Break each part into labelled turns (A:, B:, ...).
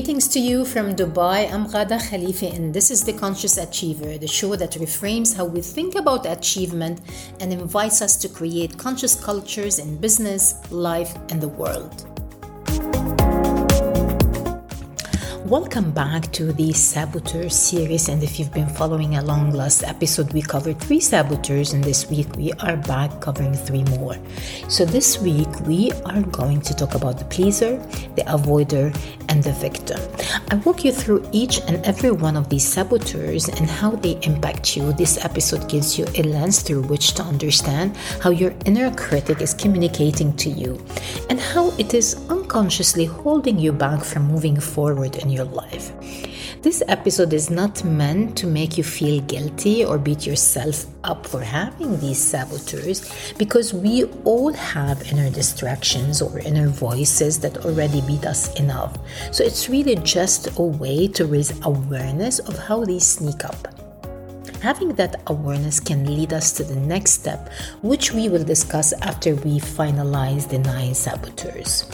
A: Greetings to you from Dubai. I'm Ghada Khalifi, and this is The Conscious Achiever, the show that reframes how we think about achievement and invites us to create conscious cultures in business, life, and the world. Welcome back to the Saboteur series. And if you've been following along last episode, we covered three saboteurs, and this week we are back covering three more. So this week we are going to talk about the pleaser, the avoider, and the victim. I walk you through each and every one of these saboteurs and how they impact you. This episode gives you a lens through which to understand how your inner critic is communicating to you and how it is unconsciously holding you back from moving forward in your life. This episode is not meant to make you feel guilty or beat yourself up for having these saboteurs because we all have inner distractions or inner voices that already beat us enough. So it's really just a way to raise awareness of how they sneak up. Having that awareness can lead us to the next step, which we will discuss after we finalize the nine saboteurs.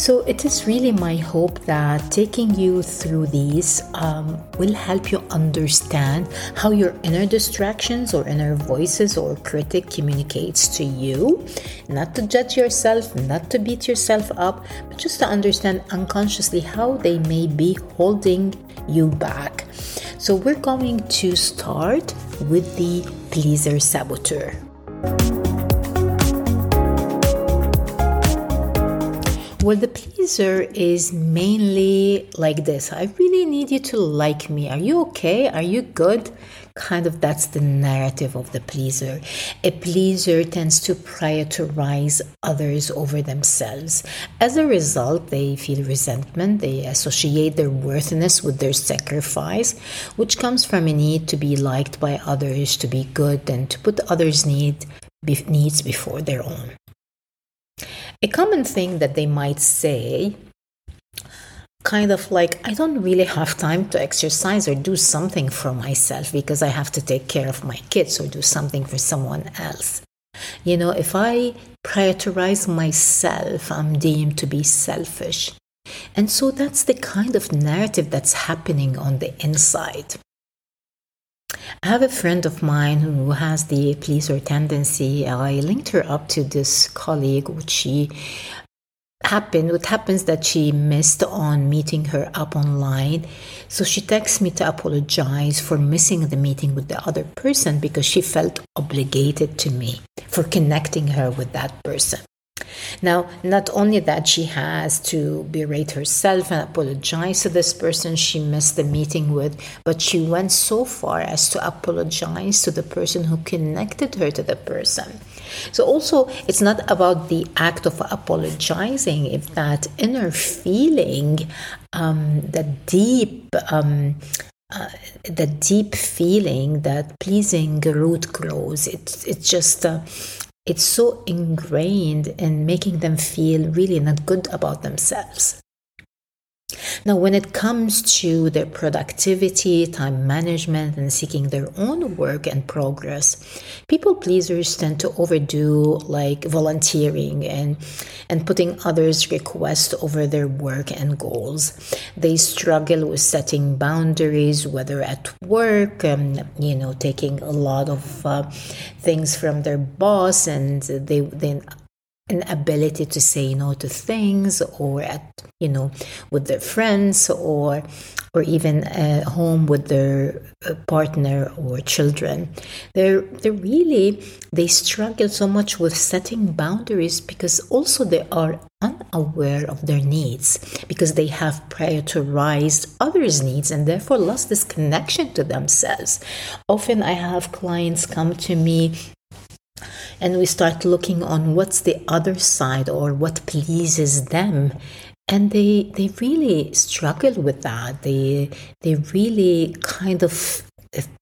A: So it is really my hope that taking you through these um, will help you understand how your inner distractions or inner voices or critic communicates to you. Not to judge yourself, not to beat yourself up, but just to understand unconsciously how they may be holding you back. So we're going to start with the pleaser saboteur. Well, the pleaser is mainly like this I really need you to like me. Are you okay? Are you good? Kind of that's the narrative of the pleaser. A pleaser tends to prioritize others over themselves. As a result, they feel resentment, they associate their worthiness with their sacrifice, which comes from a need to be liked by others, to be good, and to put others' need, needs before their own. A common thing that they might say, kind of like, I don't really have time to exercise or do something for myself because I have to take care of my kids or do something for someone else. You know, if I prioritize myself, I'm deemed to be selfish. And so that's the kind of narrative that's happening on the inside. I have a friend of mine who has the pleaser tendency. Uh, I linked her up to this colleague, which she happened. What happens that she missed on meeting her up online. So she texts me to apologize for missing the meeting with the other person because she felt obligated to me for connecting her with that person. Now, not only that, she has to berate herself and apologize to this person she missed the meeting with, but she went so far as to apologize to the person who connected her to the person. So, also, it's not about the act of apologizing, if that inner feeling, um, the deep, um, uh, the deep feeling that pleasing root grows. It's it's just uh, it's so ingrained in making them feel really not good about themselves. Now, when it comes to their productivity, time management, and seeking their own work and progress, people pleasers tend to overdo like volunteering and, and putting others' requests over their work and goals. They struggle with setting boundaries, whether at work, um, you know, taking a lot of uh, things from their boss, and they then an ability to say no to things or at you know with their friends or or even at home with their uh, partner or children. They're they really they struggle so much with setting boundaries because also they are unaware of their needs because they have prioritized others needs and therefore lost this connection to themselves. Often i have clients come to me and we start looking on what's the other side or what pleases them. And they they really struggle with that. They they really kind of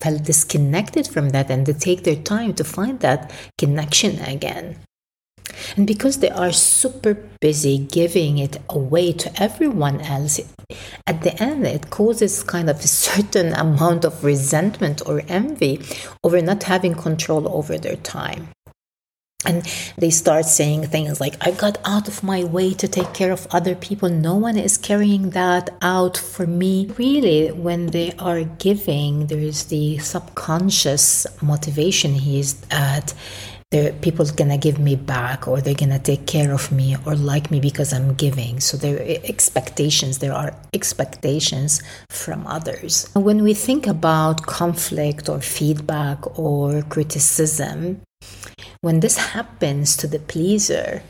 A: felt disconnected from that and they take their time to find that connection again. And because they are super busy giving it away to everyone else, at the end it causes kind of a certain amount of resentment or envy over not having control over their time. And they start saying things like i got out of my way to take care of other people. No one is carrying that out for me. Really when they are giving there is the subconscious motivation. Is that there people's gonna give me back or they're gonna take care of me or like me because i'm giving. So there are expectations. There are expectations from others. When we think about conflict or feedback or criticism when this happens to the pleaser,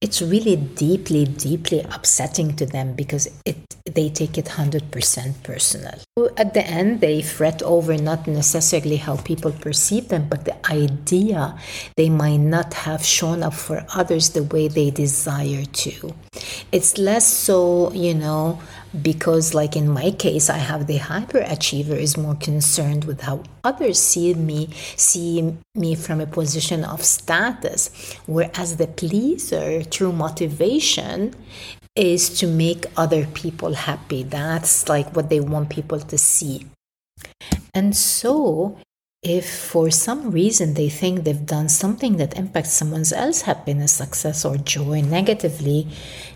A: it's really deeply, deeply upsetting to them because it they take it 100% personal. At the end, they fret over not necessarily how people perceive them, but the idea they might not have shown up for others the way they desire to. It's less so, you know, because like in my case i have the hyperachiever is more concerned with how others see me see me from a position of status. Whereas the pleaser true motivation is to make other people happy. That's like what they want people to see. And so if for some reason they think they've done something that impacts someone else's happiness success or joy negatively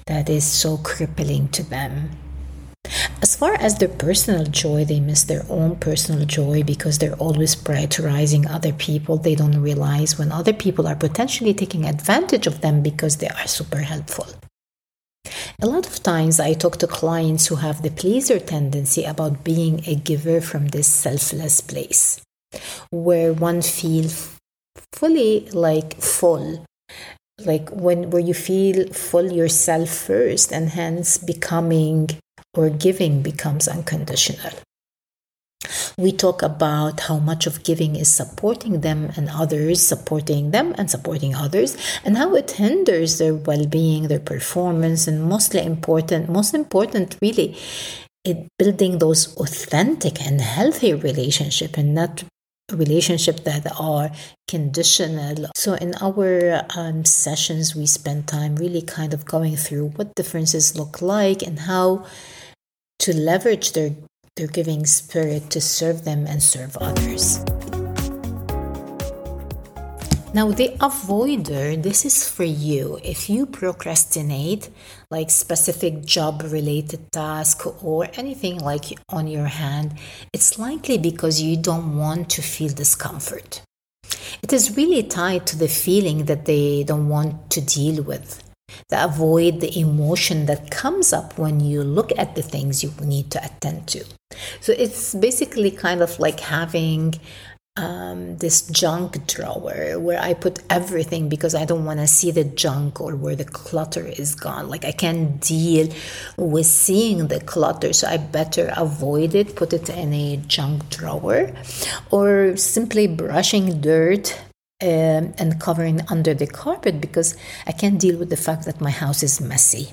A: that is so crippling to them as far as their personal joy, they miss their own personal joy because they're always prioritizing other people. They don't realize when other people are potentially taking advantage of them because they are super helpful. A lot of times I talk to clients who have the pleaser tendency about being a giver from this selfless place where one feels fully like full like when where you feel full yourself first and hence becoming or giving becomes unconditional. We talk about how much of giving is supporting them and others, supporting them and supporting others, and how it hinders their well being, their performance, and mostly important, most important, really, it building those authentic and healthy relationship and not relationship that are conditional so in our um, sessions we spend time really kind of going through what differences look like and how to leverage their, their giving spirit to serve them and serve others. Now, the avoider, this is for you. If you procrastinate, like specific job related task or anything like on your hand, it's likely because you don't want to feel discomfort. It is really tied to the feeling that they don't want to deal with to avoid the emotion that comes up when you look at the things you need to attend to. So it's basically kind of like having um, this junk drawer where I put everything because I don't want to see the junk or where the clutter is gone. Like I can't deal with seeing the clutter, so I better avoid it, put it in a junk drawer, or simply brushing dirt um, and covering under the carpet because I can't deal with the fact that my house is messy.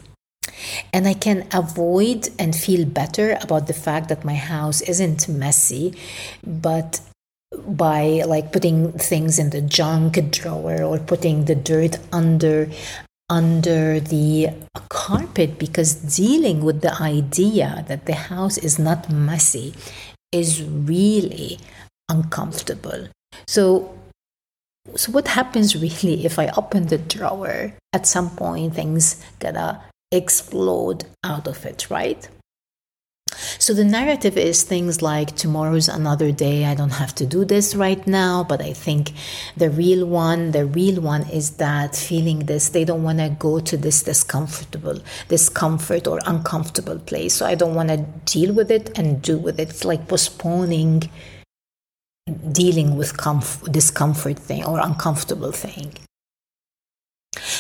A: And I can avoid and feel better about the fact that my house isn't messy, but by like putting things in the junk drawer or putting the dirt under under the carpet because dealing with the idea that the house is not messy is really uncomfortable. So so what happens really if I open the drawer? At some point, things gonna explode out of it, right? So the narrative is things like tomorrow's another day. I don't have to do this right now, but I think the real one, the real one is that feeling this, they don't want to go to this discomfortable, discomfort or uncomfortable place. So I don't want to deal with it and do with it. It's like postponing dealing with comf- discomfort thing or uncomfortable thing.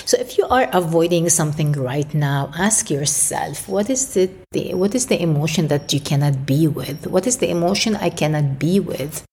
A: So if you are avoiding something right now, ask yourself what is the, the what is the emotion that you cannot be with? What is the emotion I cannot be with?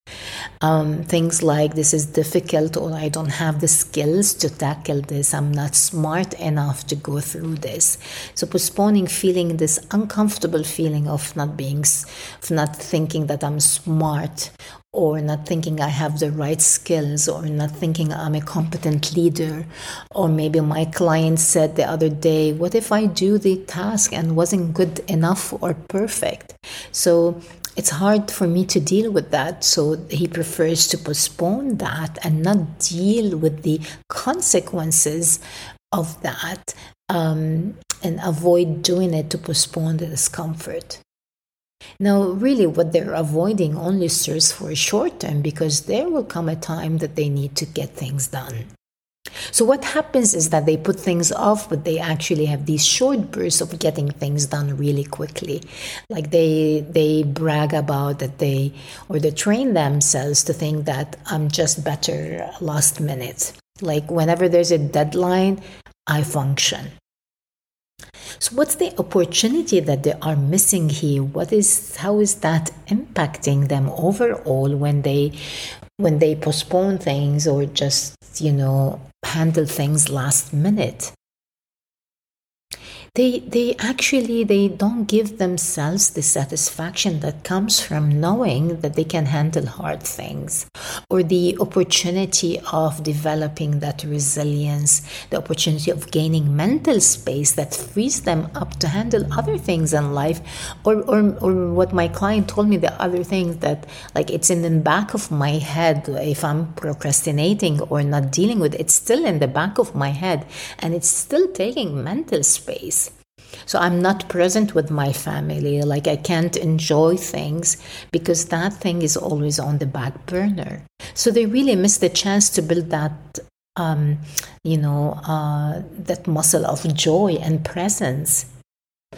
A: Um, things like this is difficult or I don't have the skills to tackle this. I'm not smart enough to go through this. So postponing feeling this uncomfortable feeling of not being, of not thinking that I'm smart or not thinking I have the right skills, or not thinking I'm a competent leader. Or maybe my client said the other day, What if I do the task and wasn't good enough or perfect? So it's hard for me to deal with that. So he prefers to postpone that and not deal with the consequences of that um, and avoid doing it to postpone the discomfort. Now, really, what they're avoiding only serves for a short term because there will come a time that they need to get things done. So, what happens is that they put things off, but they actually have these short bursts of getting things done really quickly. Like they, they brag about that they, or they train themselves to think that I'm just better last minute. Like whenever there's a deadline, I function. So what's the opportunity that they are missing here? What is how is that impacting them overall when they when they postpone things or just, you know, handle things last minute? They they actually they don't give themselves the satisfaction that comes from knowing that they can handle hard things or the opportunity of developing that resilience the opportunity of gaining mental space that frees them up to handle other things in life or or, or what my client told me the other things that like it's in the back of my head if i'm procrastinating or not dealing with it, it's still in the back of my head and it's still taking mental space so I'm not present with my family. Like I can't enjoy things because that thing is always on the back burner. So they really miss the chance to build that, um, you know, uh, that muscle of joy and presence.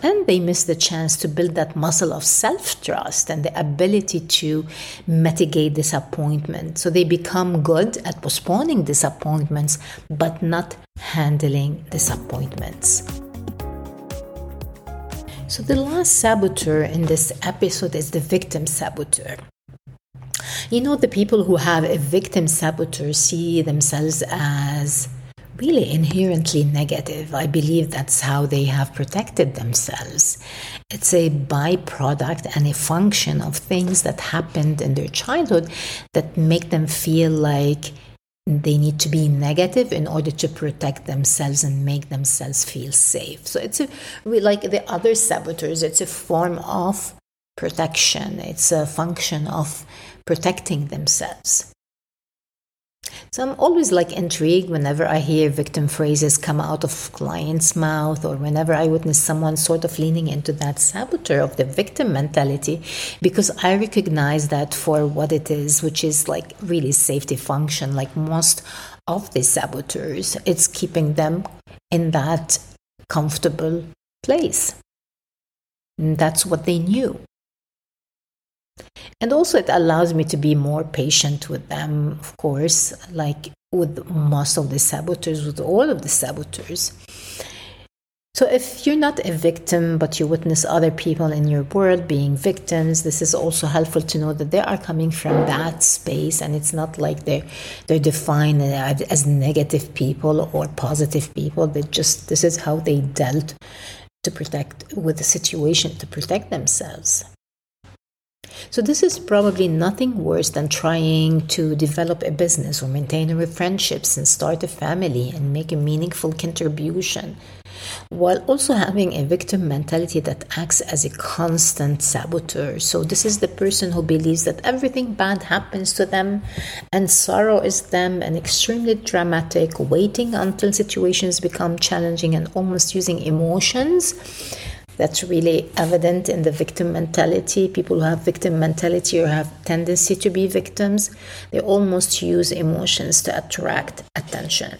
A: And they miss the chance to build that muscle of self trust and the ability to mitigate disappointment. So they become good at postponing disappointments, but not handling disappointments. So, the last saboteur in this episode is the victim saboteur. You know, the people who have a victim saboteur see themselves as really inherently negative. I believe that's how they have protected themselves. It's a byproduct and a function of things that happened in their childhood that make them feel like they need to be negative in order to protect themselves and make themselves feel safe. So it's a, we like the other saboteurs, it's a form of protection, it's a function of protecting themselves. So I'm always like intrigued whenever I hear victim phrases come out of clients' mouth or whenever I witness someone sort of leaning into that saboteur of the victim mentality because I recognize that for what it is, which is like really safety function, like most of the saboteurs, it's keeping them in that comfortable place. And that's what they knew. And also, it allows me to be more patient with them, of course, like with most of the saboteurs, with all of the saboteurs. So, if you're not a victim, but you witness other people in your world being victims, this is also helpful to know that they are coming from that space, and it's not like they're they're defined as negative people or positive people. They just this is how they dealt to protect with the situation to protect themselves. So, this is probably nothing worse than trying to develop a business or maintain friendships and start a family and make a meaningful contribution while also having a victim mentality that acts as a constant saboteur. So, this is the person who believes that everything bad happens to them and sorrow is them and extremely dramatic, waiting until situations become challenging and almost using emotions that's really evident in the victim mentality. People who have victim mentality or have tendency to be victims, they almost use emotions to attract attention.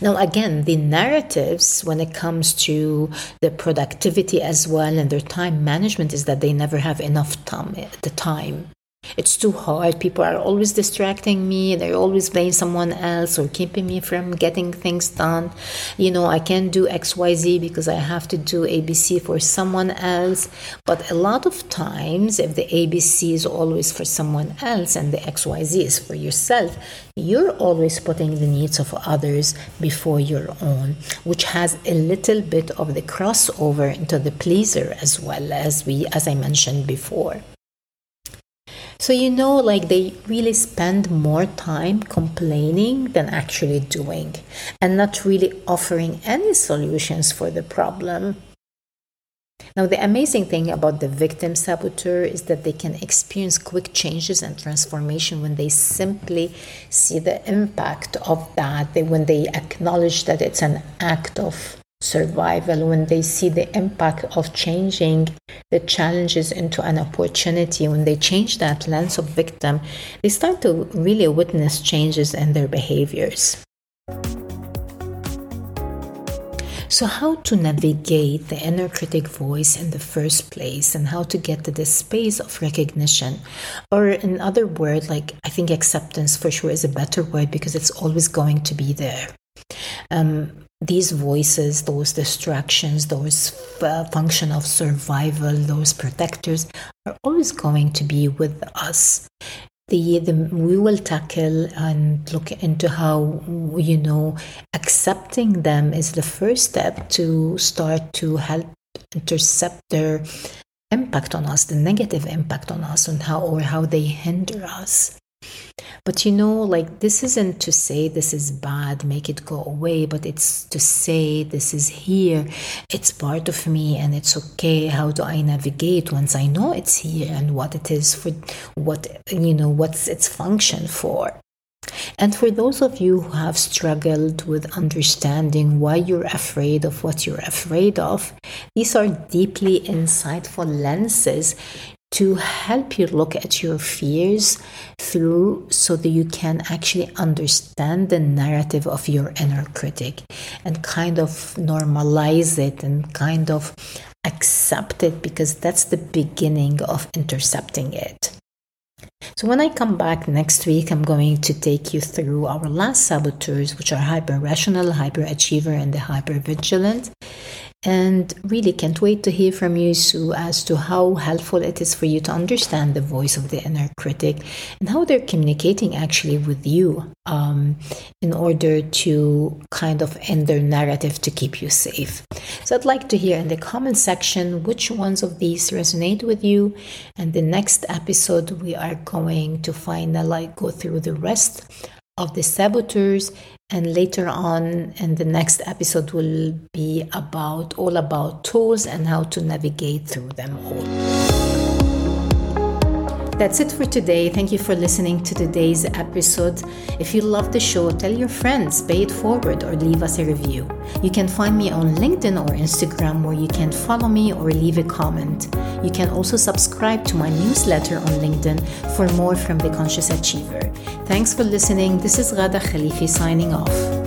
A: Now, again, the narratives when it comes to the productivity as well and their time management is that they never have enough time, the time it's too hard. People are always distracting me. They're always blaming someone else or keeping me from getting things done. You know, I can't do XYZ because I have to do ABC for someone else. But a lot of times, if the ABC is always for someone else and the XYZ is for yourself, you're always putting the needs of others before your own, which has a little bit of the crossover into the pleaser as well as we as I mentioned before. So, you know, like they really spend more time complaining than actually doing and not really offering any solutions for the problem. Now, the amazing thing about the victim saboteur is that they can experience quick changes and transformation when they simply see the impact of that, when they acknowledge that it's an act of survival, when they see the impact of changing the challenges into an opportunity, when they change that lens of victim, they start to really witness changes in their behaviors. So, how to navigate the inner critic voice in the first place and how to get to this space of recognition? Or, in other words, like I think acceptance for sure is a better word because it's always going to be there. Um, these voices, those distractions, those uh, function of survival, those protectors are always going to be with us. The, the we will tackle and look into how you know accepting them is the first step to start to help intercept their impact on us the negative impact on us and how or how they hinder us but you know, like, this isn't to say this is bad, make it go away, but it's to say this is here, it's part of me, and it's okay. How do I navigate once I know it's here and what it is for, what, you know, what's its function for? And for those of you who have struggled with understanding why you're afraid of what you're afraid of, these are deeply insightful lenses to help you look at your fears through so that you can actually understand the narrative of your inner critic and kind of normalize it and kind of accept it because that's the beginning of intercepting it. So, when I come back next week, I'm going to take you through our last saboteurs, which are hyper rational, hyper achiever, and the hyper vigilant. And really can't wait to hear from you, Sue, as to how helpful it is for you to understand the voice of the inner critic and how they're communicating actually with you um, in order to kind of end their narrative to keep you safe. So I'd like to hear in the comment section which ones of these resonate with you. And the next episode, we are going to finally go through the rest of the saboteurs and later on in the next episode will be about all about tools and how to navigate through them all that's it for today. Thank you for listening to today's episode. If you love the show, tell your friends, pay it forward, or leave us a review. You can find me on LinkedIn or Instagram where you can follow me or leave a comment. You can also subscribe to my newsletter on LinkedIn for more from the Conscious Achiever. Thanks for listening. This is Ghada Khalifi signing off.